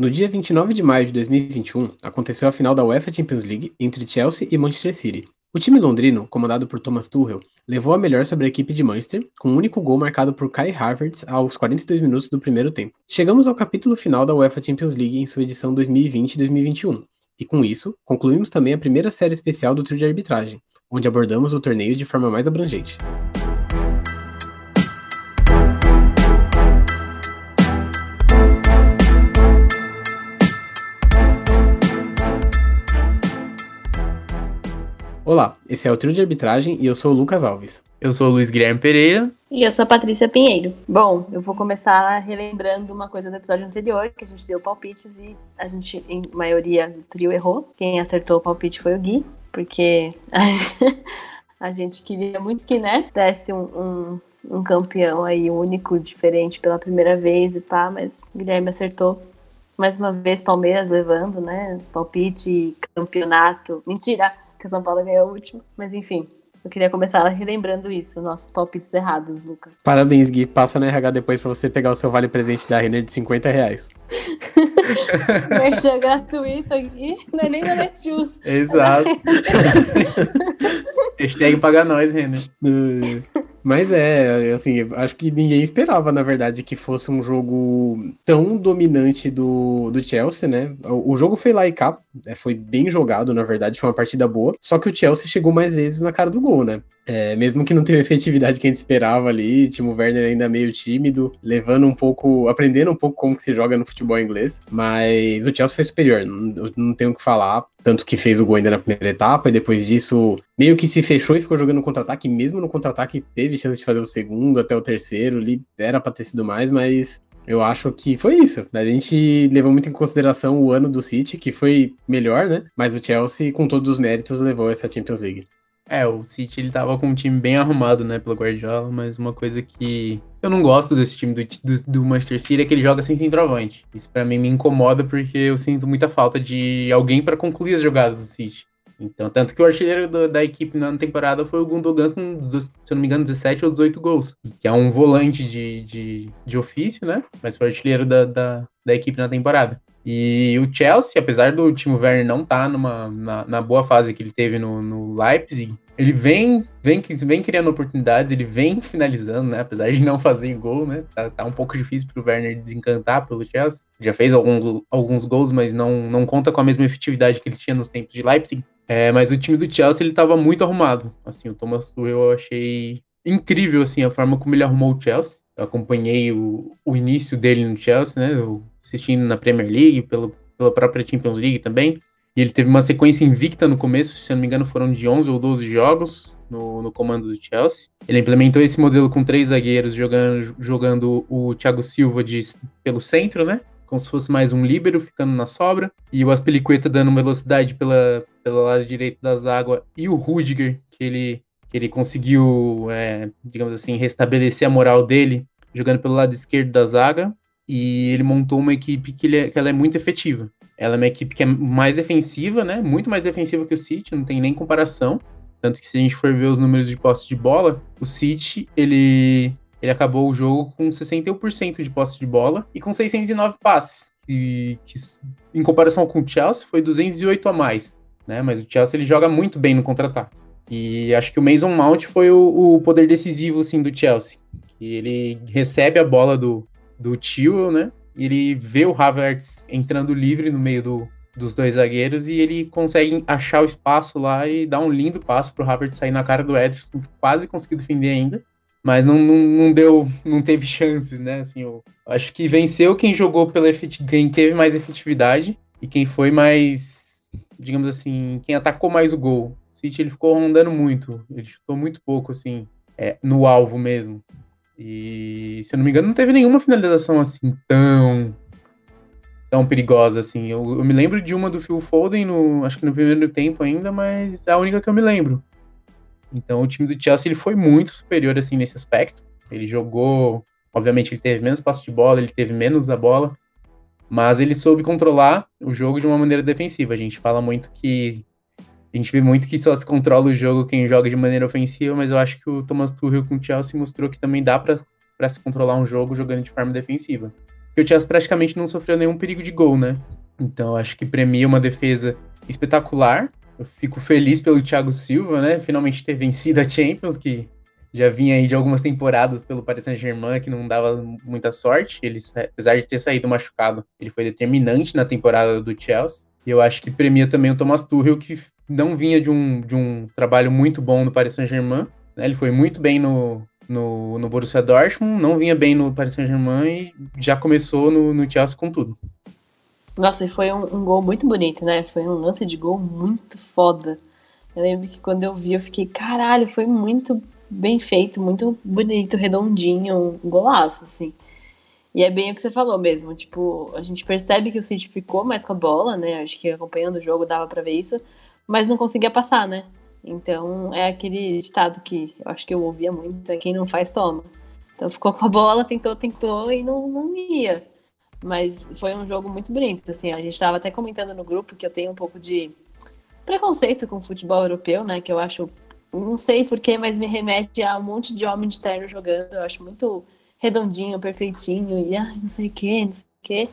No dia 29 de maio de 2021, aconteceu a final da UEFA Champions League entre Chelsea e Manchester City. O time londrino, comandado por Thomas Tuchel, levou a melhor sobre a equipe de Manchester, com um único gol marcado por Kai Havertz aos 42 minutos do primeiro tempo. Chegamos ao capítulo final da UEFA Champions League em sua edição 2020-2021, e com isso, concluímos também a primeira série especial do trio de arbitragem, onde abordamos o torneio de forma mais abrangente. Olá, esse é o Trio de Arbitragem e eu sou o Lucas Alves. Eu sou o Luiz Guilherme Pereira. E eu sou a Patrícia Pinheiro. Bom, eu vou começar relembrando uma coisa do episódio anterior, que a gente deu palpites e a gente, em maioria do trio, errou. Quem acertou o palpite foi o Gui, porque a gente queria muito que, né, desse um, um, um campeão aí único, diferente pela primeira vez e pá, mas o Guilherme acertou mais uma vez Palmeiras levando, né? Palpite, campeonato. Mentira! Que o São Paulo ganhou o último. Mas enfim, eu queria começar relembrando isso, nossos palpites errados, Lucas. Parabéns, Gui. Passa na RH depois pra você pegar o seu vale presente da Renner de 50 reais. Merchan gratuito aqui, não é nem da Netshoes. Exato. Hashtag paga nós, Renner. Mas é, assim, acho que ninguém esperava, na verdade, que fosse um jogo tão dominante do, do Chelsea, né? O, o jogo foi lá e cá, é, foi bem jogado, na verdade, foi uma partida boa. Só que o Chelsea chegou mais vezes na cara do gol, né? É, mesmo que não teve a efetividade que a gente esperava ali, Timo Werner ainda meio tímido, levando um pouco, aprendendo um pouco como que se joga no futebol inglês. Mas o Chelsea foi superior, não, não tenho o que falar. Tanto que fez o gol ainda na primeira etapa, e depois disso meio que se fechou e ficou jogando contra-ataque. Mesmo no contra-ataque teve chance de fazer o segundo até o terceiro, ali era pra ter sido mais, mas eu acho que foi isso. A gente levou muito em consideração o ano do City, que foi melhor, né? Mas o Chelsea, com todos os méritos, levou essa Champions League. É, o City ele tava com um time bem arrumado, né, pelo Guardiola, mas uma coisa que eu não gosto desse time do, do, do Manchester City é que ele joga sem centroavante. Isso para mim me incomoda porque eu sinto muita falta de alguém para concluir as jogadas do City. Então, tanto que o artilheiro do, da equipe na temporada foi o Gundogan com, se eu não me engano, 17 ou 18 gols. Que é um volante de, de, de ofício, né? Mas foi o artilheiro da, da, da equipe na temporada. E o Chelsea, apesar do Timo Werner não estar tá numa, na, na, boa fase que ele teve no, no Leipzig, ele vem, vem, vem criando oportunidades, ele vem finalizando, né? Apesar de não fazer gol, né? Tá, tá um pouco difícil pro Werner desencantar pelo Chelsea. Já fez algum, alguns gols, mas não, não conta com a mesma efetividade que ele tinha nos tempos de Leipzig. É, mas o time do Chelsea, ele tava muito arrumado. Assim, o Thomas Tuchel eu achei incrível, assim, a forma como ele arrumou o Chelsea. Eu acompanhei o, o início dele no Chelsea, né? Assistindo na Premier League, pelo, pela própria Champions League também. Ele teve uma sequência invicta no começo, se não me engano, foram de 11 ou 12 jogos no, no comando do Chelsea. Ele implementou esse modelo com três zagueiros, jogando, jogando o Thiago Silva de, pelo centro, né? Como se fosse mais um líbero ficando na sobra. E o Aspilicueta dando velocidade pela, pelo lado direito das águas. E o Rudiger, que ele, que ele conseguiu, é, digamos assim, restabelecer a moral dele, jogando pelo lado esquerdo da zaga e ele montou uma equipe que, é, que ela é muito efetiva. Ela é uma equipe que é mais defensiva, né? Muito mais defensiva que o City, não tem nem comparação. Tanto que se a gente for ver os números de posse de bola, o City, ele, ele acabou o jogo com 61% de posse de bola e com 609 passes. Que, que, em comparação com o Chelsea, foi 208 a mais. Né? Mas o Chelsea ele joga muito bem no contra-ataque. E acho que o Mason Mount foi o, o poder decisivo assim, do Chelsea. Que ele recebe a bola do, do Tio, né? Ele vê o Havertz entrando livre no meio do, dos dois zagueiros e ele consegue achar o espaço lá e dar um lindo passo pro Havertz sair na cara do Ederson, que quase conseguiu defender ainda, mas não, não, não deu, não teve chances, né? Assim, eu acho que venceu quem jogou pela quem teve mais efetividade e quem foi mais, digamos assim, quem atacou mais o gol. O City ele ficou rondando muito, ele chutou muito pouco assim, é, no alvo mesmo. E, se eu não me engano, não teve nenhuma finalização assim tão tão perigosa assim. Eu, eu, me lembro de uma do Phil Foden, no, acho que no primeiro tempo ainda, mas é a única que eu me lembro. Então o time do Chelsea ele foi muito superior assim nesse aspecto. Ele jogou, obviamente ele teve menos passe de bola, ele teve menos da bola, mas ele soube controlar o jogo de uma maneira defensiva. A gente fala muito que a gente vê muito que só se controla o jogo quem joga de maneira ofensiva, mas eu acho que o Thomas Tuchel com o Chelsea mostrou que também dá para se controlar um jogo jogando de forma defensiva. Porque o Chelsea praticamente não sofreu nenhum perigo de gol, né? Então acho que premia uma defesa espetacular. Eu fico feliz pelo Thiago Silva, né? Finalmente ter vencido a Champions, que já vinha aí de algumas temporadas pelo Paris Saint-Germain, que não dava muita sorte. Ele, apesar de ter saído machucado, ele foi determinante na temporada do Chelsea. E eu acho que premia também o Thomas Tuchel, que não vinha de um, de um trabalho muito bom no Paris Saint-Germain. Né? Ele foi muito bem no, no, no Borussia Dortmund, não vinha bem no Paris Saint-Germain e já começou no, no Chelsea com tudo. Nossa, e foi um, um, gol muito bonito, né? Foi um lance de gol muito foda. Eu lembro que quando eu vi, eu fiquei, caralho, foi muito bem feito, muito bonito, redondinho, um golaço, assim. E é bem o que você falou mesmo, tipo, a gente percebe que o City ficou mais com a bola, né? Acho que acompanhando o jogo dava para ver isso, mas não conseguia passar, né? Então é aquele ditado que eu acho que eu ouvia muito, é quem não faz toma. Então ficou com a bola, tentou, tentou e não, não ia. Mas foi um jogo muito bonito, assim, a gente estava até comentando no grupo que eu tenho um pouco de preconceito com o futebol europeu, né, que eu acho, não sei porquê, mas me remete a um monte de homem de terno jogando, eu acho muito redondinho, perfeitinho, e ah, não sei o que, não sei o que.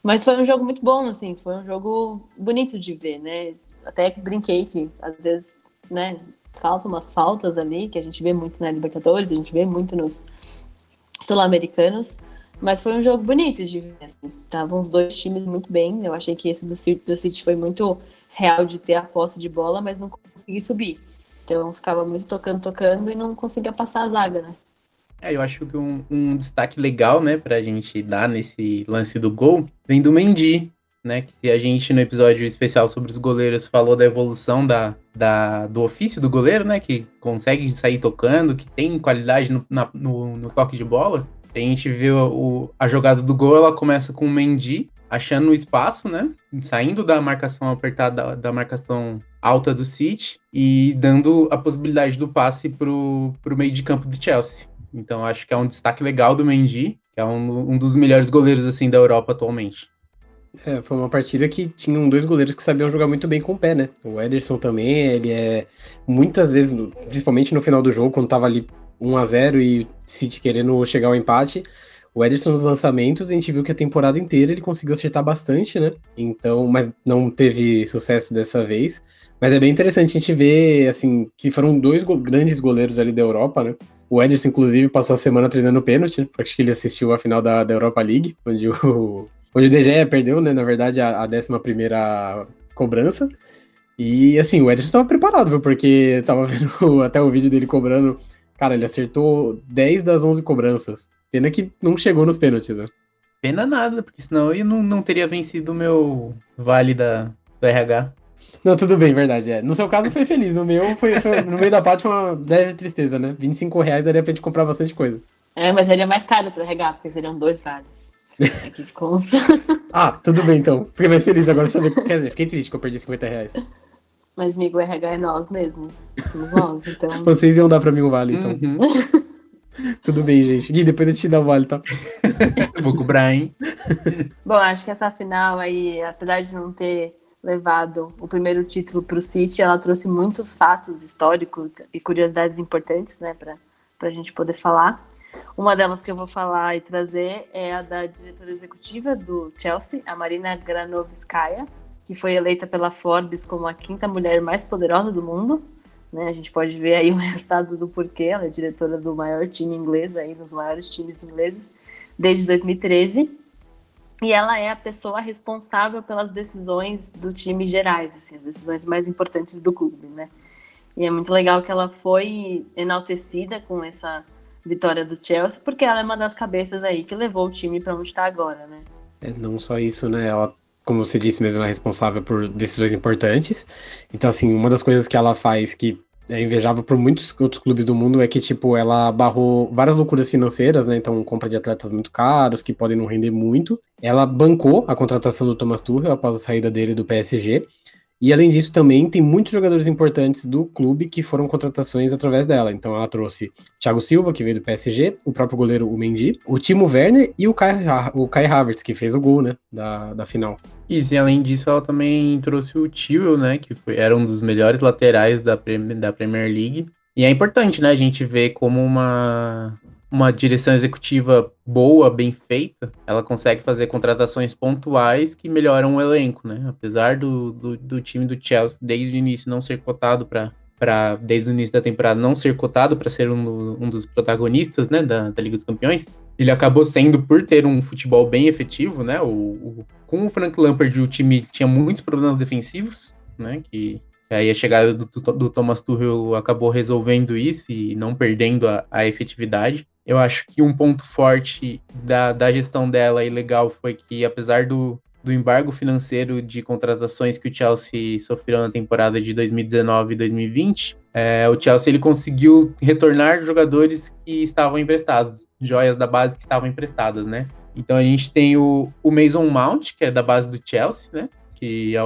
Mas foi um jogo muito bom, assim, foi um jogo bonito de ver, né, até brinquei que às vezes, né, faltam umas faltas ali, que a gente vê muito na Libertadores, a gente vê muito nos sul-americanos, mas foi um jogo bonito de ver. Assim. Estavam os dois times muito bem. Eu achei que esse do, do City foi muito real de ter a posse de bola, mas não consegui subir. Então ficava muito tocando, tocando e não conseguia passar a zaga, né? É, eu acho que um, um destaque legal, né, pra gente dar nesse lance do gol, vem do Mendy, né? Que a gente no episódio especial sobre os goleiros falou da evolução da, da, do ofício do goleiro, né? Que consegue sair tocando, que tem qualidade no, na, no, no toque de bola. A gente vê o, a jogada do gol, ela começa com o Mendy achando o espaço, né? Saindo da marcação apertada, da, da marcação alta do City e dando a possibilidade do passe pro, pro meio de campo do Chelsea. Então acho que é um destaque legal do Mendy, que é um, um dos melhores goleiros assim da Europa atualmente. É, foi uma partida que tinham dois goleiros que sabiam jogar muito bem com o pé, né? O Ederson também, ele é muitas vezes, principalmente no final do jogo, quando tava ali 1 a 0 e City querendo chegar ao empate. O Ederson nos lançamentos, a gente viu que a temporada inteira ele conseguiu acertar bastante, né? Então, mas não teve sucesso dessa vez. Mas é bem interessante a gente ver, assim, que foram dois go grandes goleiros ali da Europa, né? O Ederson, inclusive, passou a semana treinando pênalti, né? Acho que ele assistiu a final da, da Europa League, onde o, onde o De Gea perdeu, né? Na verdade, a, a 11 cobrança. E, assim, o Ederson estava preparado, viu? Porque tava vendo até o vídeo dele cobrando Cara, ele acertou 10 das 11 cobranças. Pena que não chegou nos pênaltis, né? Pena nada, porque senão eu não, não teria vencido o meu vale da, do RH. Não, tudo bem, verdade. É. No seu caso foi feliz, no meu foi, foi no meio da parte foi uma leve tristeza, né? 25 reais daria pra gente comprar bastante coisa. É, mas seria mais caro pro RH, porque seriam dois vales. ah, tudo bem então. Fiquei mais feliz agora saber. Quer dizer, fiquei triste que eu perdi 50 reais. Mas, amigo, o RH é nós mesmo. Somos nós, então. Vocês iam dar pra mim o um vale, então. Uhum. Tudo bem, gente. Gui, depois eu te dar o vale, tá? Vou cobrar, hein? Bom, acho que essa final aí, apesar de não ter levado o primeiro título para o City, ela trouxe muitos fatos históricos e curiosidades importantes, né, para a gente poder falar. Uma delas que eu vou falar e trazer é a da diretora executiva do Chelsea, a Marina Granovskaya, que foi eleita pela Forbes como a quinta mulher mais poderosa do mundo. Né? A gente pode ver aí o resultado do porquê. Ela é diretora do maior time inglês, aí, dos maiores times ingleses, desde 2013. E ela é a pessoa responsável pelas decisões do time gerais, assim, as decisões mais importantes do clube, né? E é muito legal que ela foi enaltecida com essa vitória do Chelsea, porque ela é uma das cabeças aí que levou o time para onde está agora, né? É, não só isso, né? Ela como você disse mesmo, é responsável por decisões importantes. Então, assim, uma das coisas que ela faz que é invejável por muitos outros clubes do mundo é que, tipo, ela barrou várias loucuras financeiras, né? Então, compra de atletas muito caros, que podem não render muito. Ela bancou a contratação do Thomas Tuchel após a saída dele do PSG. E além disso, também tem muitos jogadores importantes do clube que foram contratações através dela. Então ela trouxe Thiago Silva, que veio do PSG, o próprio goleiro, o Mendy, o Timo Werner e o Kai, o Kai Havertz, que fez o gol, né, da, da final. Isso, e além disso, ela também trouxe o Tio, né, que foi, era um dos melhores laterais da, da Premier League. E é importante, né, a gente ver como uma, uma direção executiva boa, bem feita, ela consegue fazer contratações pontuais que melhoram o elenco, né? Apesar do, do, do time do Chelsea, desde o início, não ser cotado para para desde o início da temporada não ser cotado para ser um, um, dos protagonistas né, da, da, Liga dos Campeões, ele acabou sendo por ter um futebol bem efetivo, né? O, o, com o Frank Lampard o time tinha muitos problemas defensivos, né? Que aí a chegada do, do, Thomas Tuchel acabou resolvendo isso e não perdendo a, a efetividade. Eu acho que um ponto forte da, da gestão dela e legal foi que, apesar do, do embargo financeiro de contratações que o Chelsea sofreu na temporada de 2019 e 2020, é, o Chelsea ele conseguiu retornar jogadores que estavam emprestados, joias da base que estavam emprestadas, né? Então a gente tem o, o Mason Mount, que é da base do Chelsea, né? Que é,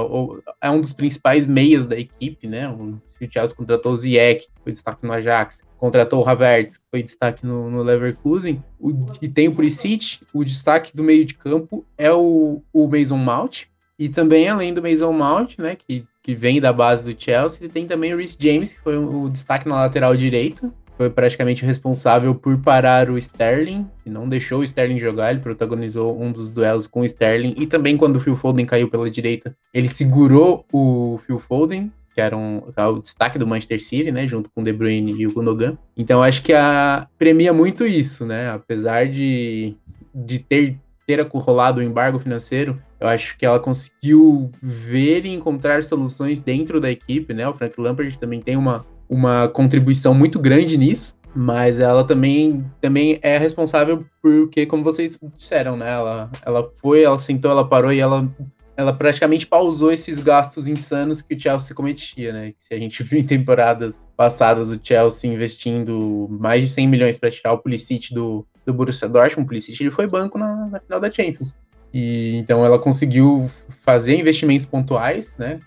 é, um dos principais meias da equipe, né? O, Chelsea contratou o Ziyech, que foi destaque no Ajax, contratou o Havertz, que foi destaque no, no Leverkusen, o, e tem o Pulisic, o destaque do meio de campo é o, o Mason Mount, e também além do Mason Mount, né, que, que vem da base do Chelsea, tem também o Rhys James, que foi o destaque na lateral direita, foi praticamente responsável por parar o Sterling, e não deixou o Sterling jogar, ele protagonizou um dos duelos com o Sterling, e também quando o Phil Foden caiu pela direita, ele segurou o Phil Foden, que era um, é o destaque do Manchester City, né, junto com o De Bruyne e o Gundogan. Então acho que a premia muito isso, né, apesar de, de ter ter rolado o embargo financeiro, eu acho que ela conseguiu ver e encontrar soluções dentro da equipe, né? O Frank Lampard também tem uma, uma contribuição muito grande nisso, mas ela também, também é responsável porque, como vocês disseram, né? Ela, ela foi, ela sentou, ela parou e ela, ela praticamente pausou esses gastos insanos que o Chelsea cometia, né? Se a gente viu em temporadas passadas o Chelsea investindo mais de 100 milhões para tirar o Pulisic do, do Borussia Dortmund, o Pulisic ele foi banco na, na final da Champions. E então ela conseguiu fazer investimentos pontuais, né?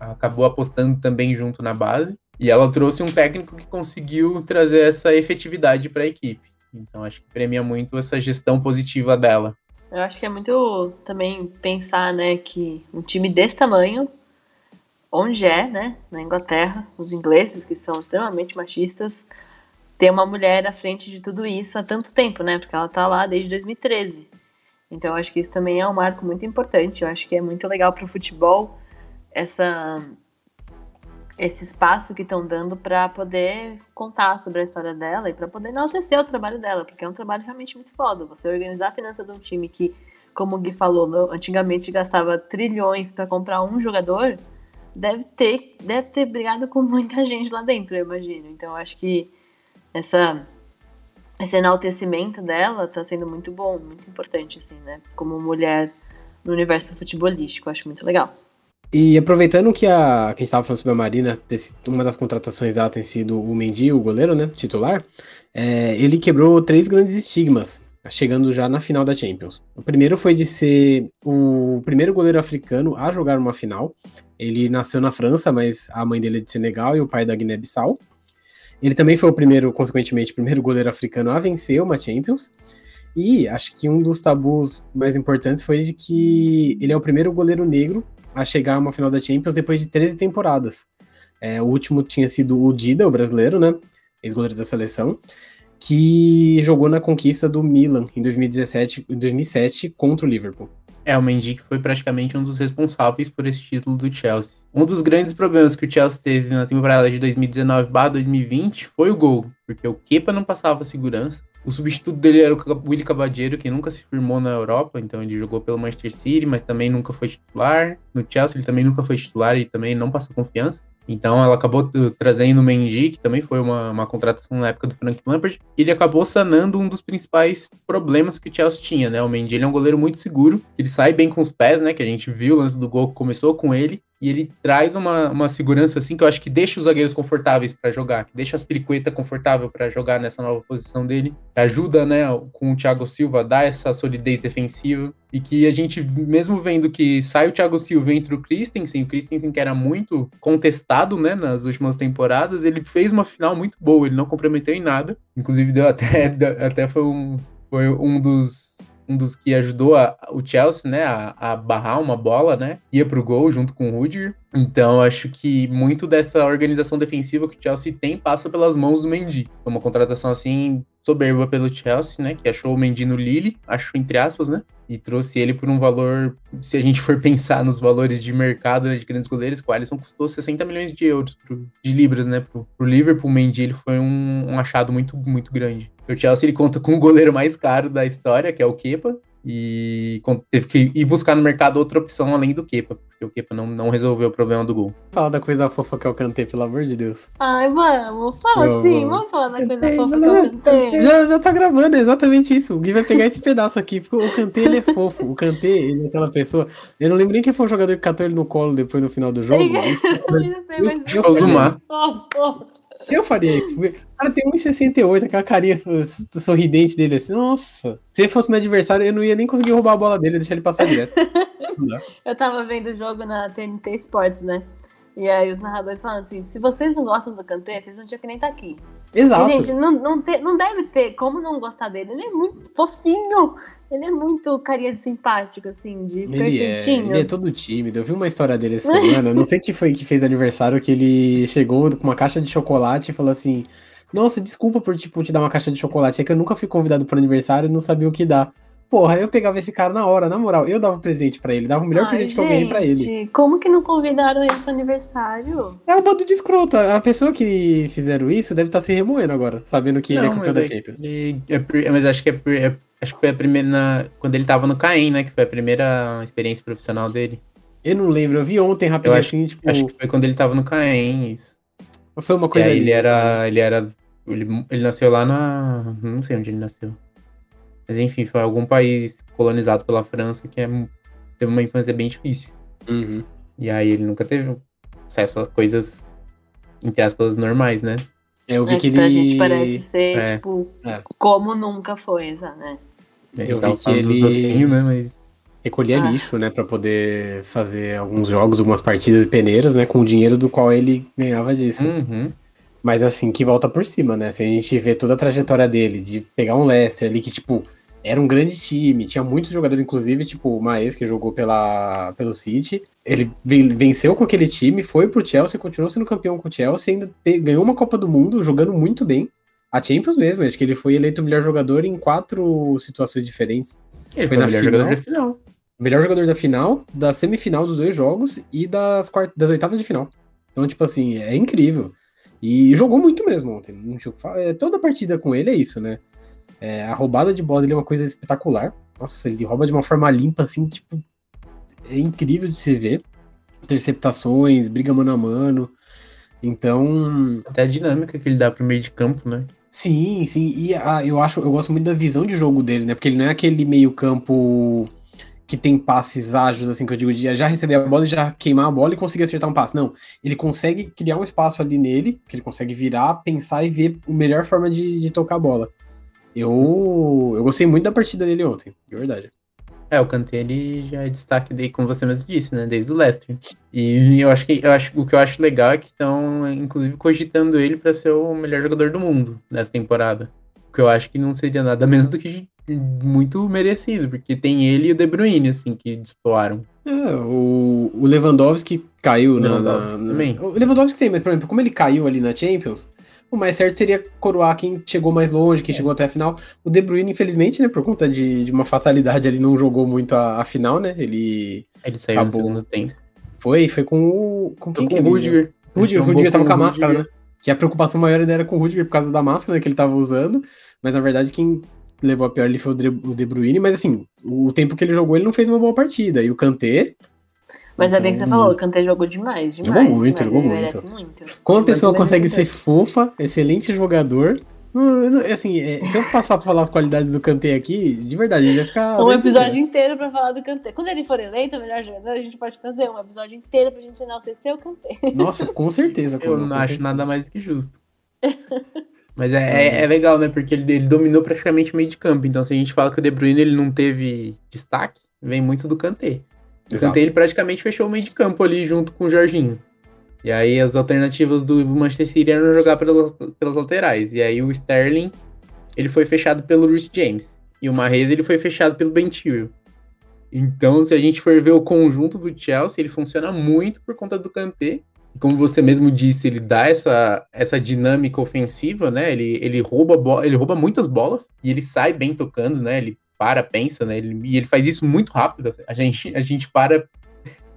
Acabou apostando também junto na base e ela trouxe um técnico que conseguiu trazer essa efetividade para a equipe. Então acho que premia muito essa gestão positiva dela. Eu acho que é muito também pensar, né, que um time desse tamanho, onde é, né, na Inglaterra, os ingleses que são extremamente machistas, ter uma mulher à frente de tudo isso há tanto tempo, né? Porque ela tá lá desde 2013. Então eu acho que isso também é um marco muito importante. Eu acho que é muito legal para o futebol essa esse espaço que estão dando para poder contar sobre a história dela e para poder enaltecer o trabalho dela, porque é um trabalho realmente muito foda. Você organizar a finança de um time que, como o Gui falou, antigamente gastava trilhões para comprar um jogador, deve ter, deve ter brigado com muita gente lá dentro, eu imagino. Então eu acho que essa esse enaltecimento dela tá sendo muito bom, muito importante assim, né? Como mulher no universo futebolístico, eu acho muito legal. E aproveitando que a, que a gente estava falando sobre a Marina, uma das contratações dela tem sido o Mendy, o goleiro, né, titular, é, ele quebrou três grandes estigmas, chegando já na final da Champions. O primeiro foi de ser o primeiro goleiro africano a jogar uma final. Ele nasceu na França, mas a mãe dele é de Senegal e o pai da Guiné-Bissau. Ele também foi o primeiro, consequentemente, primeiro goleiro africano a vencer uma Champions. E acho que um dos tabus mais importantes foi de que ele é o primeiro goleiro negro a chegar a uma final da Champions depois de 13 temporadas. É, o último tinha sido o Dida, o brasileiro, né? Ex-goleiro da seleção, que jogou na conquista do Milan em 2017, 2007 contra o Liverpool. É, o Mendy que foi praticamente um dos responsáveis por esse título do Chelsea. Um dos grandes problemas que o Chelsea teve na temporada de 2019/2020 foi o gol, porque o Kepa não passava segurança, o substituto dele era o Willy Cabadeiro, que nunca se firmou na Europa, então ele jogou pelo Manchester City, mas também nunca foi titular. No Chelsea ele também nunca foi titular e também não passou confiança. Então ela acabou trazendo o Mendy, que também foi uma, uma contratação na época do Frank Lampard, e ele acabou sanando um dos principais problemas que o Chelsea tinha, né? O Mendy é um goleiro muito seguro, ele sai bem com os pés, né? Que a gente viu o lance do gol que começou com ele, e ele traz uma, uma segurança assim que eu acho que deixa os zagueiros confortáveis para jogar, que deixa as Aspiricueta confortável para jogar nessa nova posição dele, ajuda, né, com o Thiago Silva a dar essa solidez defensiva. E que a gente mesmo vendo que sai o Thiago Silva entre o Christensen, o Christensen que era muito contestado, né, nas últimas temporadas, ele fez uma final muito boa, ele não comprometeu em nada, inclusive deu até até foi um foi um dos um dos que ajudou a, o Chelsea, né, a, a, barrar uma bola, né, ia pro gol junto com o Rudiger. Então, acho que muito dessa organização defensiva que o Chelsea tem passa pelas mãos do Mendy. Foi uma contratação, assim, soberba pelo Chelsea, né, que achou o Mendy no Lille, achou entre aspas, né, e trouxe ele por um valor, se a gente for pensar nos valores de mercado né, de grandes goleiros, o Alisson custou 60 milhões de euros, pro, de libras, né, pro, pro Liverpool, o Mendy ele foi um, um achado muito, muito grande. O Chelsea ele conta com o goleiro mais caro da história, que é o Kepa, e teve que ir buscar no mercado outra opção além do Kepa, porque o Kepa não, não resolveu o problema do gol. Fala da coisa fofa que eu cantei, pelo amor de Deus. Ai, vamos, fala eu, sim, vamos falar da coisa fofa que eu cantei. Já, já tá gravando, é exatamente isso. O Gui vai pegar esse pedaço aqui, porque o cantei ele é fofo. O cantei, ele é aquela pessoa. Eu não lembro nem quem foi o jogador que catou ele no colo depois no final do jogo. Eu, eu, eu, eu, eu, eu faria isso. O cara tem 1,68, aquela carinha sorridente dele assim. Nossa. Se ele fosse meu adversário, eu não ia nem conseguir roubar a bola dele deixar ele passar direto. eu tava vendo o jogo na TNT Sports, né? E aí os narradores falam assim: se vocês não gostam do Kanté, vocês não tinham que nem estar tá aqui. Exato. E, gente, não, não, te, não deve ter como não gostar dele. Ele é muito fofinho. Ele é muito carinha de simpático, assim, de ele é, ele é todo tímido. Eu vi uma história dele essa semana. não sei que foi que fez aniversário, que ele chegou com uma caixa de chocolate e falou assim: Nossa, desculpa por tipo, te dar uma caixa de chocolate. É que eu nunca fui convidado para aniversário e não sabia o que dar. Porra, eu pegava esse cara na hora, na moral. Eu dava presente para ele, dava o melhor Ai, presente gente, que eu ganhei pra ele. Como que não convidaram ele pro aniversário? É um bando de escroto. A pessoa que fizeram isso deve estar tá se remoendo agora, sabendo que não, ele é campeão da é Champions. É, mas acho que é, é, acho que foi a primeira. Na, quando ele tava no Caim, né? Que foi a primeira experiência profissional dele. Eu não lembro, eu vi ontem rapidinho acho, assim, tipo. Acho que foi quando ele tava no Caim, isso. Foi uma coisa. E aí ele era. Ele era. Ele, ele nasceu lá na. Não sei onde ele nasceu. Mas enfim, foi algum país colonizado pela França que é, teve uma infância bem difícil. Uhum. E aí ele nunca teve acesso a coisas, entre aspas, normais, né? É, eu vi é, que, que pra ele... gente parece ser, é. tipo, é. como nunca foi, né? Eu vi que ele... docinho, né, mas... Recolhia ah. lixo, né, para poder fazer alguns jogos, algumas partidas peneiras, né, com o dinheiro do qual ele ganhava disso. Uhum. Mas assim, que volta por cima, né? Se a gente vê toda a trajetória dele, de pegar um Leicester ali que, tipo, era um grande time, tinha muitos jogadores, inclusive, tipo o Maes, que jogou pela, pelo City. Ele venceu com aquele time, foi pro Chelsea, continuou sendo campeão com o Chelsea, ainda te, ganhou uma Copa do Mundo, jogando muito bem. A Champions mesmo, acho que ele foi eleito o melhor jogador em quatro situações diferentes. Ele foi, foi o melhor final, jogador da final. Melhor jogador da final, da semifinal dos dois jogos e das, quart das oitavas de final. Então, tipo assim, é incrível. E jogou muito mesmo ontem. Não tinha é, Toda partida com ele é isso, né? É, a roubada de bola dele é uma coisa espetacular. Nossa, ele rouba de uma forma limpa, assim, tipo. É incrível de se ver. Interceptações, briga mano a mano. Então. Até a dinâmica que ele dá pro meio de campo, né? Sim, sim. E a, eu acho, eu gosto muito da visão de jogo dele, né? Porque ele não é aquele meio-campo que tem passes ágeis, assim, que eu digo, de já receber a bola e já queimar a bola e conseguir acertar um passe. Não. Ele consegue criar um espaço ali nele, que ele consegue virar, pensar e ver a melhor forma de, de tocar a bola. Eu, eu gostei muito da partida dele ontem, de verdade. É, o Kanté ele já é destaque daí, como você mesmo disse, né? Desde o Leicester. E eu acho que eu acho, o que eu acho legal é que estão, inclusive, cogitando ele para ser o melhor jogador do mundo nessa temporada. O que eu acho que não seria nada menos do que muito merecido, porque tem ele e o De Bruyne, assim, que destoaram. É, o, o Lewandowski caiu Lewandowski na, também. O Lewandowski tem, mas, por exemplo, como ele caiu ali na Champions, o mais certo seria coroar quem chegou mais longe, quem é. chegou até a final. O De Bruyne, infelizmente, né, por conta de, de uma fatalidade, ele não jogou muito a, a final, né? Ele. Ele saiu acabou... no segundo tempo. Foi, foi com o. Com quem com o Rudiger. Rudiger, o Rudiger tava com a máscara, Rudiger. né? Que a preocupação maior era com o Rudiger por causa da máscara né, que ele tava usando. Mas na verdade, quem levou a pior ali foi o De Bruyne. Mas assim, o tempo que ele jogou, ele não fez uma boa partida. E o Kanté mas é bem que você falou, o Kanté jogou demais, demais. Jogou muito, demais, jogou muito. muito. Como a pessoa consegue ser fofa, excelente jogador, assim, é, se eu passar pra falar as qualidades do Kanté aqui, de verdade, ele vai ficar. Um episódio inteiro pra falar do Kanté. Quando ele for eleito o melhor jogador, a gente pode fazer um episódio inteiro pra gente enaltecer o Kanté. Nossa, com certeza. eu não acho nada mais que justo. Mas é, é, é, legal, né? Porque ele, ele, dominou praticamente o meio de campo. Então, se a gente fala que o De Bruyne ele não teve destaque, vem muito do Kanté. O ele praticamente fechou o meio de campo ali junto com o Jorginho. E aí as alternativas do Manchester City eram jogar pelas, pelas laterais. E aí o Sterling, ele foi fechado pelo Rhys James. e o Mahrez ele foi fechado pelo Ben. Então, se a gente for ver o conjunto do Chelsea, ele funciona muito por conta do Kanté. Como você mesmo disse, ele dá essa, essa dinâmica ofensiva, né? Ele, ele, rouba ele rouba muitas bolas e ele sai bem tocando, né? Ele para, pensa, né? Ele, e ele faz isso muito rápido. A gente, a gente para,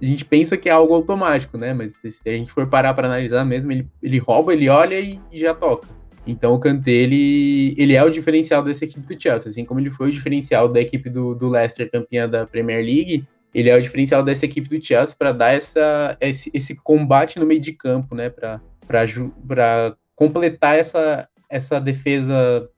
a gente pensa que é algo automático, né? Mas se a gente for parar para analisar mesmo, ele, ele rouba, ele olha e, e já toca. Então o Kanté, ele, ele é o diferencial dessa equipe do Chelsea, assim como ele foi o diferencial da equipe do, do Leicester, campeã da Premier League, ele é o diferencial dessa equipe do Chelsea para dar essa, esse, esse combate no meio de campo, né, para completar essa, essa defesa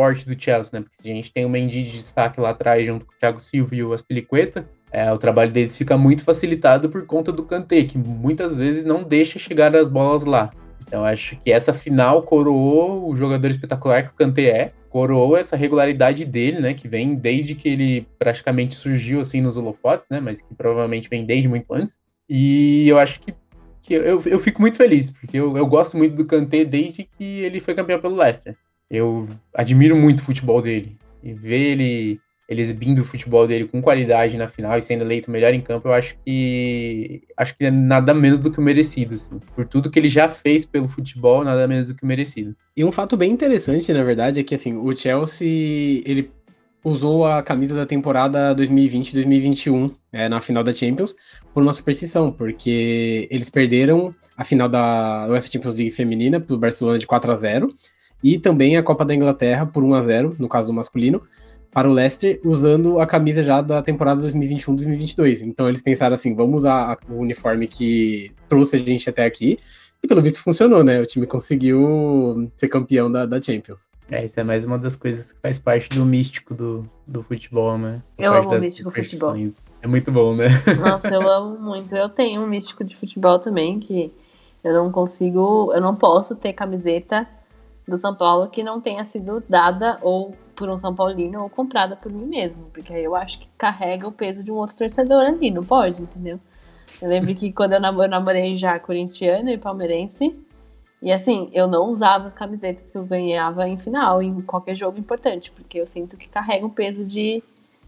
forte do Chelsea, né, porque a gente tem o Mendy de destaque lá atrás junto com o Thiago Silva e o Aspilicueta, é, o trabalho deles fica muito facilitado por conta do Kanté, que muitas vezes não deixa chegar as bolas lá. Então acho que essa final coroou o jogador espetacular que o Kanté é, coroou essa regularidade dele, né, que vem desde que ele praticamente surgiu assim nos holofotes, né, mas que provavelmente vem desde muito antes. E eu acho que, que eu, eu fico muito feliz, porque eu, eu gosto muito do Kanté desde que ele foi campeão pelo Leicester. Eu admiro muito o futebol dele. E ver ele ele exibindo o futebol dele com qualidade na final e sendo eleito melhor em campo, eu acho que acho que é nada menos do que o merecido, assim. Por tudo que ele já fez pelo futebol, nada menos do que o merecido. E um fato bem interessante, na verdade, é que assim, o Chelsea, ele usou a camisa da temporada 2020-2021 é, na final da Champions por uma superstição, porque eles perderam a final da UEFA Champions League feminina pro Barcelona de 4 a 0 e também a Copa da Inglaterra por 1 a 0 no caso do masculino para o Leicester usando a camisa já da temporada 2021-2022. Então eles pensaram assim, vamos usar o uniforme que trouxe a gente até aqui. E pelo visto funcionou, né? O time conseguiu ser campeão da, da Champions. É, isso é mais uma das coisas que faz parte do místico do, do futebol, né? Eu amo o místico futebol. É muito bom, né? Nossa, eu amo muito. Eu tenho um místico de futebol também, que eu não consigo, eu não posso ter camiseta do São Paulo que não tenha sido dada ou por um São Paulino ou comprada por mim mesmo, porque aí eu acho que carrega o peso de um outro torcedor ali, não pode, entendeu? Eu lembro que quando eu namorei já corintiano e palmeirense, e assim, eu não usava as camisetas que eu ganhava em final, em qualquer jogo importante, porque eu sinto que carrega um peso de,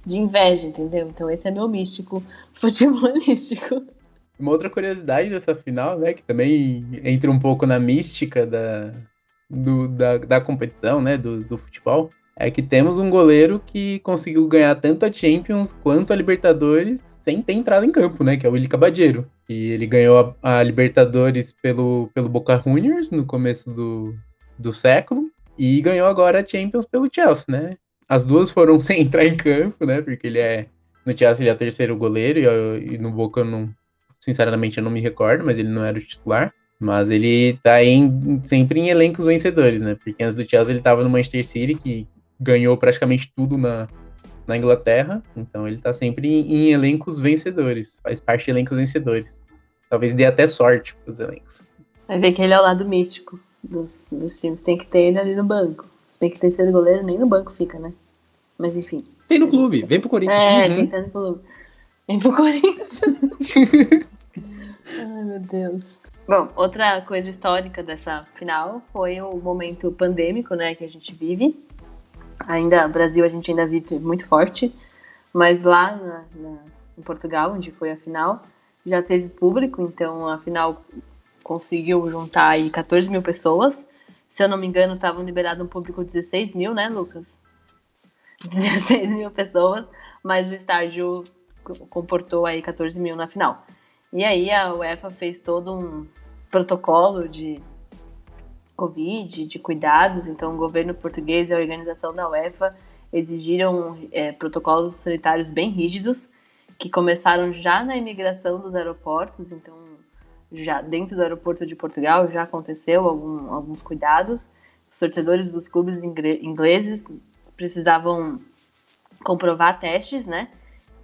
de inveja, entendeu? Então esse é meu místico futebolístico. Uma outra curiosidade dessa final, né, que também entra um pouco na mística da, do, da, da competição, né, do, do futebol, é que temos um goleiro que conseguiu ganhar tanto a Champions quanto a Libertadores sem ter entrado em campo, né? Que é o Willy Cabadeiro. E ele ganhou a, a, Libertadores pelo, pelo Boca Juniors no começo do, do século e ganhou agora a Champions pelo Chelsea, né? As duas foram sem entrar em campo, né? Porque ele é. No Chelsea ele é o terceiro goleiro e, e no Boca eu não. Sinceramente eu não me recordo, mas ele não era o titular. Mas ele tá em, sempre em elencos vencedores, né? Porque antes do Chelsea ele tava no Manchester City, que ganhou praticamente tudo na, na Inglaterra, então ele tá sempre em, em, elencos vencedores, faz parte de elencos vencedores. Talvez dê até sorte pros elencos. Vai ver que ele é o lado místico dos, dos times, tem que ter ele ali no banco. Se bem que terceiro goleiro nem no banco fica, né? Mas enfim. Tem no clube, vem pro Corinthians. É, uhum. tem que no clube. Vem pro Corinthians. Ai, meu Deus. Bom, outra coisa histórica dessa final foi o momento pandêmico, né, que a gente vive ainda, Brasil a gente ainda vive muito forte, mas lá na, na, em Portugal, onde foi a final, já teve público, então a final conseguiu juntar aí 14 mil pessoas. Se eu não me engano, estavam liberado um público de 16 mil, né, Lucas? 16 mil pessoas, mas o estádio comportou aí 14 mil na final. E aí a UEFA fez todo um protocolo de Covid, de cuidados, então o governo português e a organização da UEFA exigiram é, protocolos sanitários bem rígidos, que começaram já na imigração dos aeroportos, então já dentro do aeroporto de Portugal já aconteceu algum, alguns cuidados. Os torcedores dos clubes ingleses precisavam comprovar testes, né?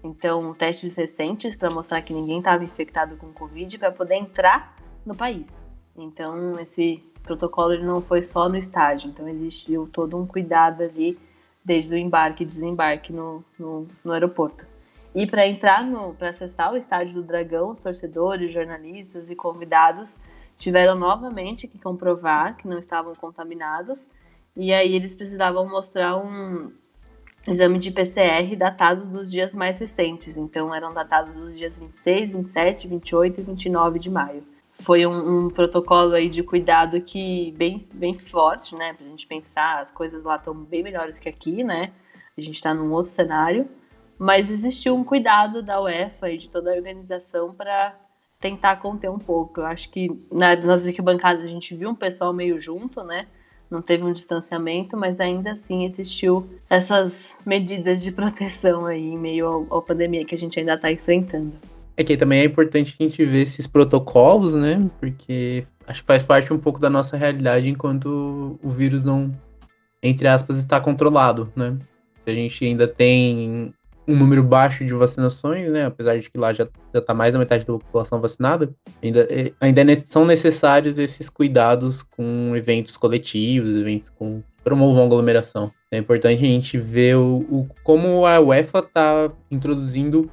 Então, testes recentes para mostrar que ninguém estava infectado com Covid para poder entrar no país. Então, esse protocolo ele não foi só no estádio, então existiu todo um cuidado ali desde o embarque e desembarque no, no, no aeroporto. E para entrar no, para acessar o estádio do Dragão, os torcedores, jornalistas e convidados tiveram novamente que comprovar que não estavam contaminados. E aí eles precisavam mostrar um, exame de PCR datado dos dias mais recentes. Então, eram datados dos dias 26, 27, 28 e 29 de maio. Foi um, um protocolo aí de cuidado que bem, bem forte, né? Pra gente pensar, as coisas lá estão bem melhores que aqui, né? A gente está num outro cenário. Mas existiu um cuidado da UEFA e de toda a organização para tentar conter um pouco. Eu acho que nas arquibancadas a gente viu um pessoal meio junto, né? Não teve um distanciamento, mas ainda assim existiu essas medidas de proteção aí em meio à pandemia que a gente ainda está enfrentando. É que também é importante a gente ver esses protocolos, né? Porque acho que faz parte um pouco da nossa realidade enquanto o vírus não, entre aspas, está controlado, né? Se a gente ainda tem um número baixo de vacinações, né? Apesar de que lá já, já tá mais da metade da população vacinada, ainda, é, ainda é, são necessários esses cuidados com eventos coletivos, eventos com promovam aglomeração. É importante a gente ver o, o como a UEFA tá introduzindo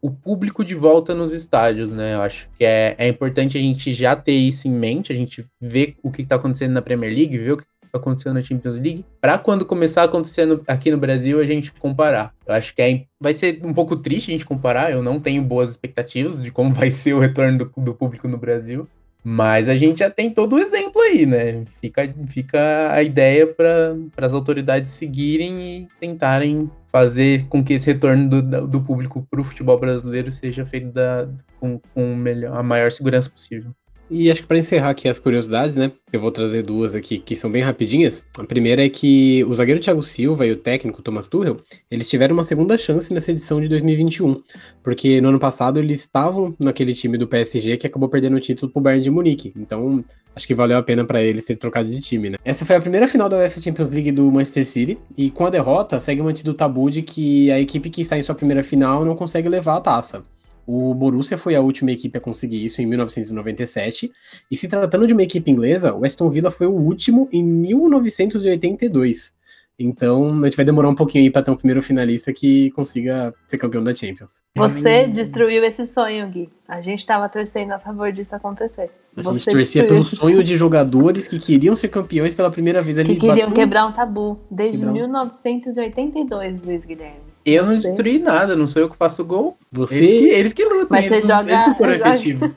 o público de volta nos estádios, né? Eu acho que é, é importante a gente já ter isso em mente, a gente ver o que está acontecendo na Premier League, ver o que aconteceu na Champions League, para quando começar a acontecer no, aqui no Brasil a gente comparar. Eu acho que é, vai ser um pouco triste a gente comparar, eu não tenho boas expectativas de como vai ser o retorno do, do público no Brasil. Mas a gente já tem todo o exemplo aí, né? Fica, fica a ideia para as autoridades seguirem e tentarem fazer com que esse retorno do, do público para o futebol brasileiro seja feito da, com, com melhor, a maior segurança possível. E acho que para encerrar aqui as curiosidades, né? Eu vou trazer duas aqui que são bem rapidinhas. A primeira é que o zagueiro Thiago Silva e o técnico Thomas Tuchel, eles tiveram uma segunda chance nessa edição de 2021, porque no ano passado eles estavam naquele time do PSG que acabou perdendo o título pro Bayern de Munique. Então, acho que valeu a pena para eles ter trocado de time, né? Essa foi a primeira final da UEFA Champions League do Manchester City, e com a derrota segue mantido o tabu de que a equipe que está em sua primeira final não consegue levar a taça. O Borussia foi a última equipe a conseguir isso em 1997. E se tratando de uma equipe inglesa, o Aston Villa foi o último em 1982. Então, a gente vai demorar um pouquinho aí para ter um primeiro finalista que consiga ser campeão da Champions. Você destruiu esse sonho, Gui. A gente estava torcendo a favor disso acontecer. A gente Você torcia pelo sonho de jogadores que queriam ser campeões pela primeira vez ali. Que queriam quebrar um tabu. Desde quebrar. 1982, Luiz Guilherme. Eu não destruí nada, não sou eu que faço gol. Você... Eles que, eles que lutam. Mas você joga. Eles foram efetivos.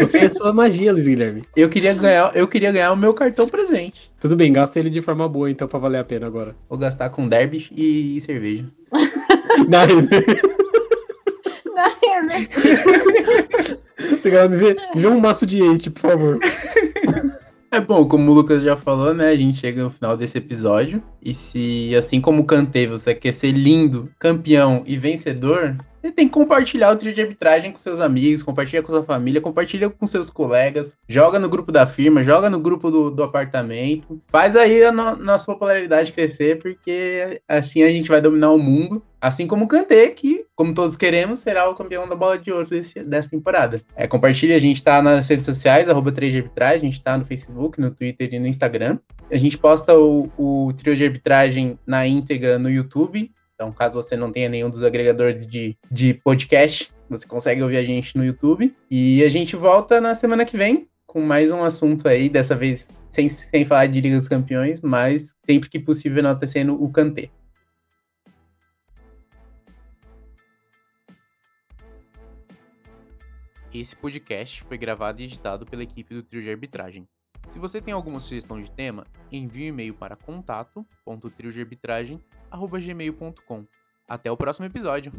Você é sua magia, Luiz Guilherme. Eu queria ganhar, eu queria ganhar o meu cartão presente. Tudo bem, gasta ele de forma boa, então, pra valer a pena agora. Vou gastar com derby e cerveja. Na Na Você quer me ver? Me vê um maço de eight, por favor. É bom, como o Lucas já falou, né? A gente chega no final desse episódio. E se, assim como o você quer ser lindo, campeão e vencedor, você tem que compartilhar o trio de arbitragem com seus amigos, compartilha com sua família, compartilha com seus colegas, joga no grupo da firma, joga no grupo do, do apartamento. Faz aí a no, nossa popularidade crescer, porque assim a gente vai dominar o mundo. Assim como o Kanté, que, como todos queremos, será o campeão da bola de ouro desse, dessa temporada. É, compartilha, a gente tá nas redes sociais, arroba 3 de arbitragem, a gente tá no Facebook, no Twitter e no Instagram. A gente posta o, o trio de arbitragem na íntegra no YouTube. Então, caso você não tenha nenhum dos agregadores de, de podcast, você consegue ouvir a gente no YouTube. E a gente volta na semana que vem com mais um assunto aí, dessa vez sem, sem falar de Liga dos Campeões, mas sempre que possível enaltecendo o Kanté. Esse podcast foi gravado e editado pela equipe do Trio de Arbitragem. Se você tem alguma sugestão de tema, envie um e-mail para contato.triodearbitragem.gmail.com. Até o próximo episódio!